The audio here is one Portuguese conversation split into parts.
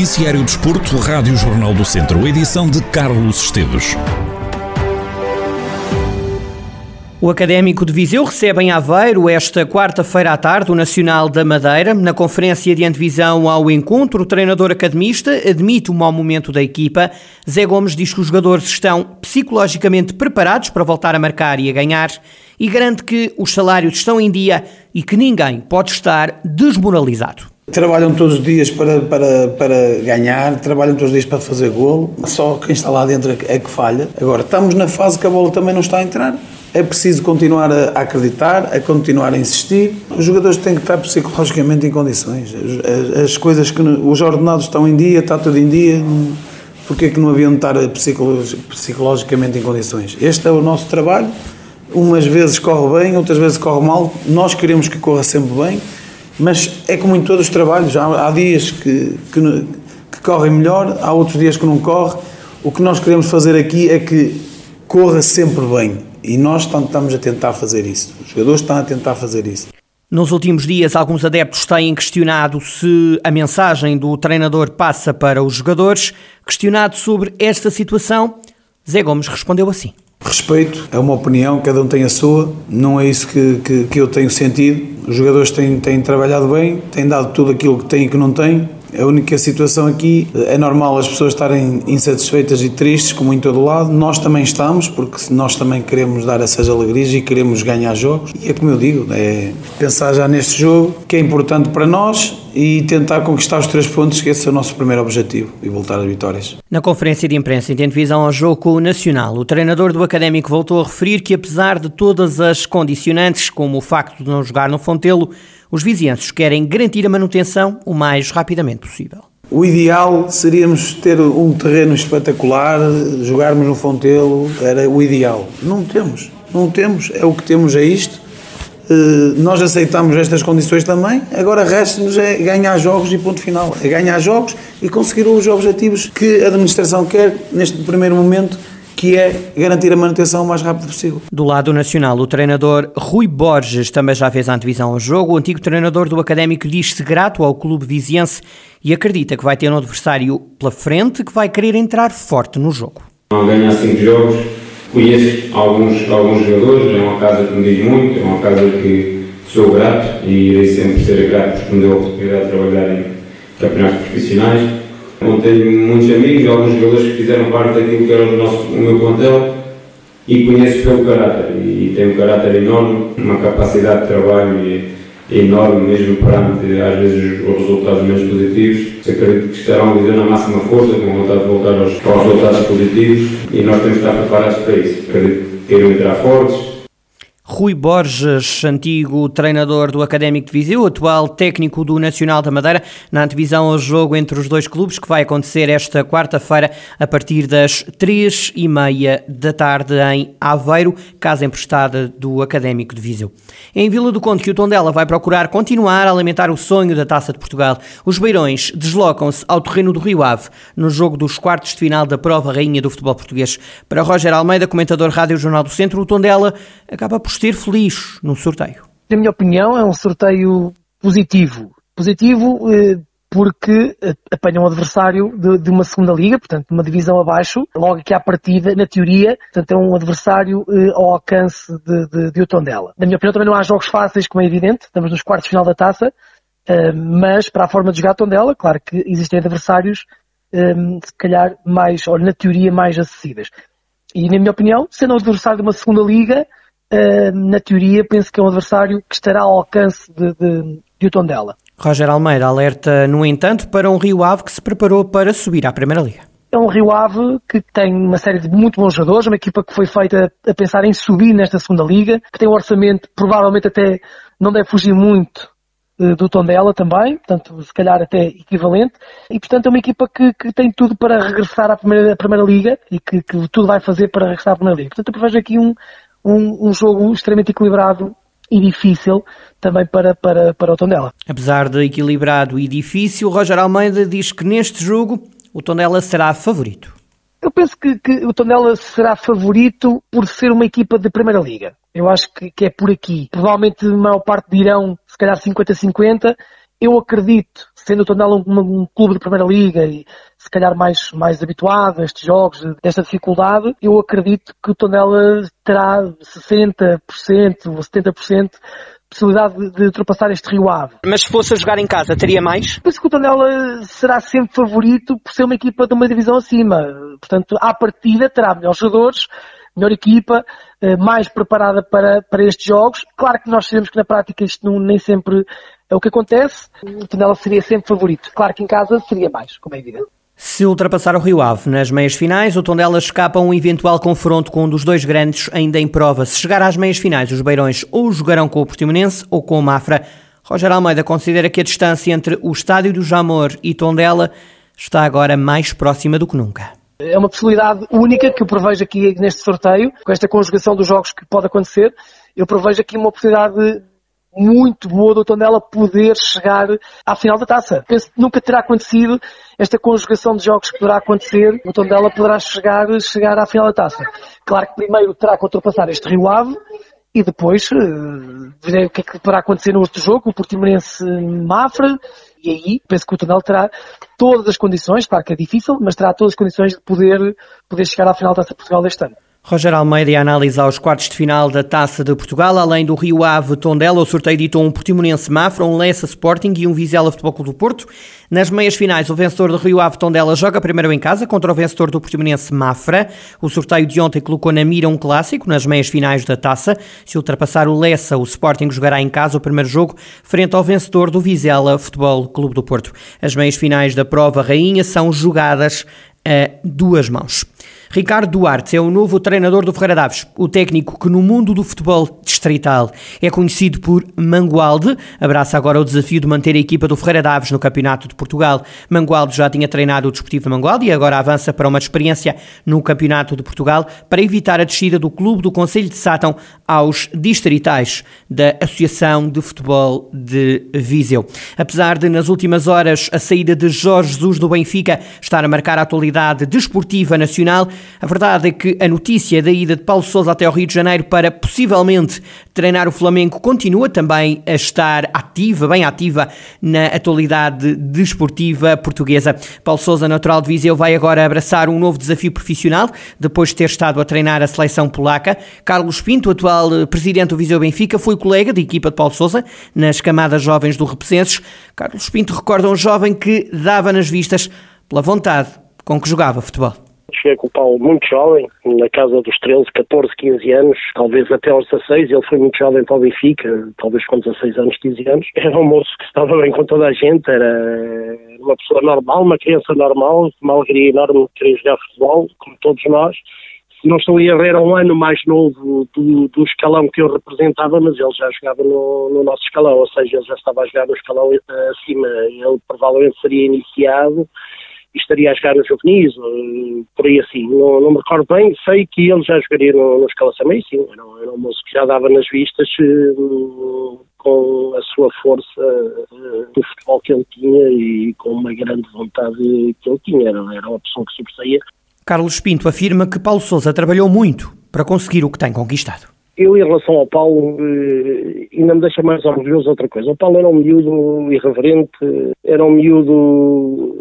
Noticiário Desporto, Rádio Jornal do Centro, edição de Carlos Esteves. O Académico de Viseu recebe em Aveiro esta quarta-feira à tarde o Nacional da Madeira. Na conferência de antevisão ao encontro, o treinador academista admite o mau momento da equipa. Zé Gomes diz que os jogadores estão psicologicamente preparados para voltar a marcar e a ganhar e garante que os salários estão em dia e que ninguém pode estar desmoralizado. Trabalham todos os dias para, para, para ganhar, trabalham todos os dias para fazer golo, só quem está lá dentro é que falha. Agora, estamos na fase que a bola também não está a entrar é preciso continuar a acreditar, a continuar a insistir. Os jogadores têm que estar psicologicamente em condições. As, as coisas que os ordenados estão em dia, está tudo em dia. Porquê é que não haviam de estar psicologicamente em condições? Este é o nosso trabalho. Umas vezes corre bem, outras vezes corre mal. Nós queremos que corra sempre bem, mas é como em todos os trabalhos. Há, há dias que, que, que correm melhor, há outros dias que não corre. O que nós queremos fazer aqui é que corra sempre bem e nós estamos a tentar fazer isso. Os jogadores estão a tentar fazer isso. Nos últimos dias, alguns adeptos têm questionado se a mensagem do treinador passa para os jogadores. Questionado sobre esta situação, Zé Gomes respondeu assim. Respeito, é uma opinião, cada um tem a sua, não é isso que, que, que eu tenho sentido. Os jogadores têm, têm trabalhado bem, têm dado tudo aquilo que têm e que não têm. A única situação aqui é normal as pessoas estarem insatisfeitas e tristes, como em todo lado. Nós também estamos, porque nós também queremos dar essas alegrias e queremos ganhar jogos. E é como eu digo, é pensar já neste jogo, que é importante para nós e tentar conquistar os três pontos, que esse é o nosso primeiro objetivo, e voltar às vitórias. Na conferência de imprensa em televisão ao jogo nacional, o treinador do Académico voltou a referir que, apesar de todas as condicionantes, como o facto de não jogar no Fontelo, os vizinhanços querem garantir a manutenção o mais rapidamente possível. O ideal seríamos ter um terreno espetacular, jogarmos no Fontelo, era o ideal. Não temos, não temos, é o que temos, é isto. Eh, nós aceitamos estas condições também, agora resta-nos é ganhar jogos e ponto final. É ganhar jogos e conseguir os objetivos que a administração quer neste primeiro momento que é garantir a manutenção o mais rápido possível. Do lado nacional, o treinador Rui Borges também já fez a antevisão ao jogo. O antigo treinador do Académico diz-se grato ao clube viziense e acredita que vai ter um adversário pela frente que vai querer entrar forte no jogo. Não ganhar cinco jogos, conheço alguns, alguns jogadores, é uma casa que me diz muito, é uma casa que sou grato e irei sempre ser grato porque me deu a oportunidade de trabalhar em campeonatos profissionais tenho muitos amigos, alguns jogadores que fizeram parte daquilo que era o, nosso, o meu plantel e conheço pelo caráter. E tem um caráter enorme, uma capacidade de trabalho enorme, mesmo perante às vezes os resultados menos positivos. Acredito que estarão viver na máxima força, com vontade de voltar aos, aos resultados positivos e nós temos que estar preparados para isso. Acredito que queiram entrar fortes, Rui Borges, antigo treinador do Académico de Viseu, atual técnico do Nacional da Madeira, na antevisão ao jogo entre os dois clubes, que vai acontecer esta quarta-feira a partir das três e meia da tarde em Aveiro, casa emprestada do Académico de Viseu. Em Vila do Conde, que o Tondela vai procurar continuar a alimentar o sonho da Taça de Portugal. Os beirões deslocam-se ao terreno do Rio Ave, no jogo dos quartos de final da prova rainha do futebol português. Para Roger Almeida, comentador Rádio Jornal do Centro, o Tondela acaba por ser feliz no sorteio? Na minha opinião, é um sorteio positivo. Positivo eh, porque eh, apanha um adversário de, uma segunda liga, portanto, uma divisão abaixo, logo aqui à partida, na teoria, portanto, é um adversário eh, ao alcance de, de, de Otondela. Na minha opinião, também não há jogos fáceis, como é evidente, estamos nos quartos de final da taça, mas para a forma de jogar Tondela, claro que existem adversários, se calhar, mais, ou na teoria, mais acessíveis. E, na minha opinião, sendo um adversário de uma segunda liga, na teoria, penso que é um adversário que estará ao alcance de, de, de o Tondela. Roger Almeida alerta, no entanto, para um Rio Ave que se preparou para subir à Primeira Liga. É um Rio Ave que tem uma série de muito bons jogadores, uma equipa que foi feita a pensar em subir nesta segunda liga, que tem um orçamento provavelmente até não deve fugir muito uh, do Tondela também, portanto, se calhar até equivalente, e portanto é uma equipa que, que tem tudo para regressar à Primeira, à primeira Liga e que, que, tudo vai fazer para regressar à Primeira Liga. Portanto, eu vejo aqui um, um, um jogo extremamente equilibrado e difícil também para, para, para o Tondela. Apesar de equilibrado e difícil, Roger Almeida diz que neste jogo o Tondela será favorito. Eu penso que, que, o Tondela será favorito por ser uma equipa de Primeira Liga. Eu acho que, que é por aqui. Provavelmente a maior parte dirão, se calhar 50-50, Eu acredito, sendo o Tondela um, um, clube de Primeira Liga e se calhar mais, mais habituado a estes jogos, desta dificuldade, eu acredito que o Tondela terá 60% ou 70% possibilidade de, de, ultrapassar este Rio Ave. Mas se fosse a jogar em casa, teria mais? Penso que o Tondela será sempre favorito por ser uma equipa de uma divisão acima. Portanto, à partida terá melhores jogadores, melhor equipa, eh, mais preparada para, para estes jogos. Claro que nós sabemos que na prática isto não, nem sempre é o que acontece. O Tondela seria sempre favorito. Claro que em casa seria mais, como é evidente. Se ultrapassar o Rio Ave nas meias finais, o Tondela escapa a um eventual confronto com um dos dois grandes ainda em prova. Se chegar às meias finais, os Beirões ou jogarão com o Portimonense ou com o Mafra. Roger Almeida considera que a distância entre o estádio do Jamor e Tondela está agora mais próxima do que nunca. É uma possibilidade única que eu prevejo aqui neste sorteio, com esta conjugação dos jogos que pode acontecer. Eu prevejo aqui uma possibilidade muito boa do Tondela poder chegar à final da taça. Penso que nunca terá acontecido esta conjugação de jogos que poderá acontecer. O Tondela poderá chegar, chegar à final da taça. Claro que primeiro terá que ultrapassar este Rio Ave e depois uh, verei o que é que poderá acontecer no outro jogo, o Portimonense Mafra, e aí penso que o Tondela terá todas as condições, claro que é difícil, mas terá todas as condições de poder, poder chegar à final da Taça Portugal deste ano. Roger Almeida a análise aos quartos de final da Taça de Portugal, além do Rio Ave Tondela, o sorteio ditou um Portimonense Mafra, um Lessa Sporting e um Vizela Futebol Clube do Porto. Nas meias finais, o vencedor do Rio Ave Tondela joga primeiro em casa contra o vencedor do Portimonense Mafra. O sorteio de ontem colocou na mira um clássico nas meias finais da Taça. Se ultrapassar o Lessa, o Sporting jogará em casa o primeiro jogo frente ao vencedor do Vizela Futebol Clube do Porto. As meias finais da prova rainha são jogadas a duas mãos. Ricardo Duarte é o novo treinador do Ferreira Daves, o técnico que no mundo do futebol distrital é conhecido por Mangualde. Abraça agora o desafio de manter a equipa do Ferreira Daves no Campeonato de Portugal. Mangualde já tinha treinado o Desportivo de Mangualde e agora avança para uma experiência no Campeonato de Portugal para evitar a descida do clube do Conselho de Sátão aos distritais da Associação de Futebol de Viseu. Apesar de nas últimas horas a saída de Jorge Jesus do Benfica estar a marcar a atualidade desportiva nacional, a verdade é que a notícia da ida de Paulo Sousa até ao Rio de Janeiro para possivelmente treinar o Flamengo continua também a estar ativa, bem ativa na atualidade desportiva portuguesa. Paulo Sousa, natural de Viseu, vai agora abraçar um novo desafio profissional depois de ter estado a treinar a seleção polaca. Carlos Pinto, atual presidente do Viseu Benfica, foi colega de equipa de Paulo Sousa nas camadas jovens do Repesenses. Carlos Pinto recorda um jovem que dava nas vistas pela vontade com que jogava futebol. Cheguei com o Paulo muito jovem, na casa dos 13, 14, 15 anos, talvez até aos 16. Ele foi muito jovem para o Benfica, talvez com 16 anos, 15 anos. Era um moço que estava bem com toda a gente, era uma pessoa normal, uma criança normal, uma alegria enorme de querer jogar futebol, como todos nós. Não estou a errar, era um ano mais novo do, do escalão que eu representava, mas ele já jogava no, no nosso escalão, ou seja, ele já estava a jogar no escalão acima. Ele provavelmente seria iniciado estaria a jogar no juvenis, por aí assim. Não, não, me recordo bem, sei que ele já jogaria no, no Escala Samei, sim, era, era um moço que já dava nas vistas uh, com a sua força uh, do futebol que ele tinha e com uma grande vontade que ele tinha, era, era uma pessoa que sobressaía. Carlos Pinto afirma que Paulo Sousa trabalhou muito para conseguir o que tem conquistado. Eu, em relação ao Paulo, eh, ainda me deixa mais orgulhoso outra coisa. O Paulo era um miúdo irreverente, era um miúdo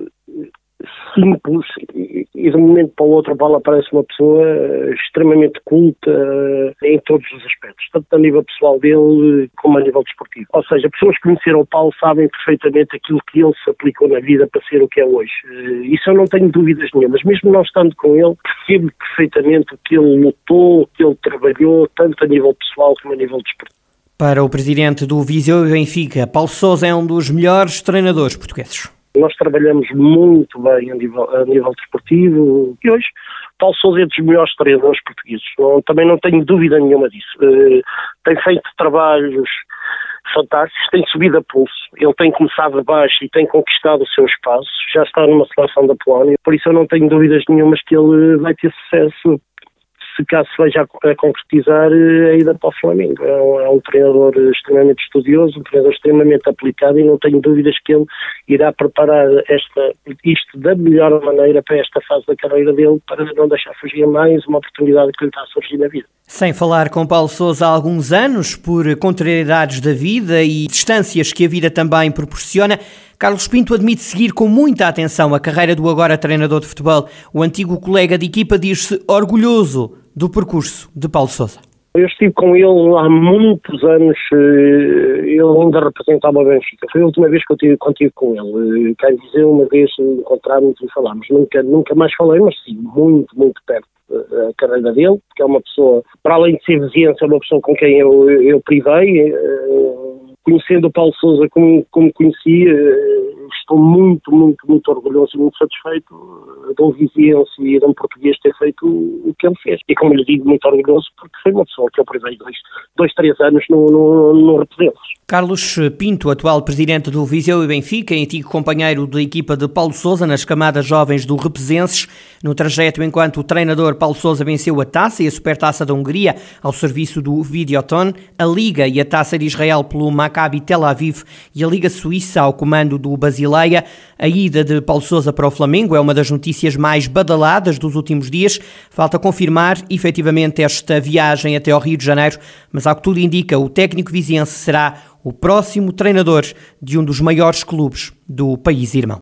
simples e, de um momento para o outro Paulo parece uma pessoa extremamente culta em todos os aspectos, tanto a nível pessoal dele como a nível desportivo. Ou seja, pessoas que conheceram o Paulo sabem perfeitamente aquilo que ele se aplicou na vida para ser o que é hoje. Eh, isso eu não tenho dúvidas nenhumas. Mesmo não estando com ele, percebo perfeitamente o que ele lutou, o que ele trabalhou, tanto a nível pessoal como a nível desportivo. Para o presidente do Viseu e Benfica, Paulo Sousa é um dos melhores treinadores portugueses. Nós trabalhamos muito bem a nível, a nível desportivo e hoje Paulo Sousa é dos melhores treinadores portugueses. Também não tenho dúvida nenhuma disso. Uh, tem feito trabalhos fantásticos, tem subido a pulso, ele tem começado de baixo e tem conquistado o seu espaço, já está numa seleção da Polónia, por isso eu não tenho dúvidas nenhumas que ele vai ter sucesso se caso se veja a, a concretizar a ida para o Flamengo. É um, é um, treinador extremamente estudioso, um treinador extremamente aplicado e não tenho dúvidas que ele irá preparar esta, isto da melhor maneira para esta fase da carreira dele, para não deixar fugir mais uma oportunidade que lhe está a surgir na vida. Sem falar com Paulo Sousa há alguns anos, por contrariedades da vida e distâncias que a vida também proporciona, Carlos Pinto admite seguir com muita atenção a carreira do agora treinador de futebol. O antigo colega de equipa diz-se orgulhoso do percurso de Paulo Sousa. Eu estive com ele há muitos anos, eh, ele ainda representava o Benfica. Foi a última vez que eu tive contigo com ele. Eh, quero dizer, uma vez encontramos e falámos. Nunca, nunca mais falei, mas sim, muito, muito perto a carreira dele, porque é uma pessoa, para além de ser vizinhança, é uma pessoa com quem eu, eu privei, eh, conhecendo o Paulo Souza como, como conhecia, eh, estou muito, muito, muito orgulhoso e muito satisfeito de um viziense e de um português ter feito o que ele fez. E como lhe digo, muito orgulhoso porque foi uma pessoa que eu privei dois, dois três anos no, no, no. Carlos Pinto, atual presidente do Viseu e Benfica, antigo companheiro da equipa de Paulo Sousa nas camadas jovens do Represenses, no trajeto enquanto o treinador Paulo Sousa venceu a taça e a supertaça da Hungria ao serviço do Videoton, a Liga e a taça de Israel pelo Maccabi Tel Aviv e a Liga Suíça ao comando do Basileia. A ida de Paulo Sousa para o Flamengo é uma das notícias mais badaladas dos últimos dias. Falta confirmar efetivamente esta viagem até ao Rio de Janeiro, mas ao que tudo indica, o técnico viziense será o próximo treinador de um dos maiores clubes do país irmão.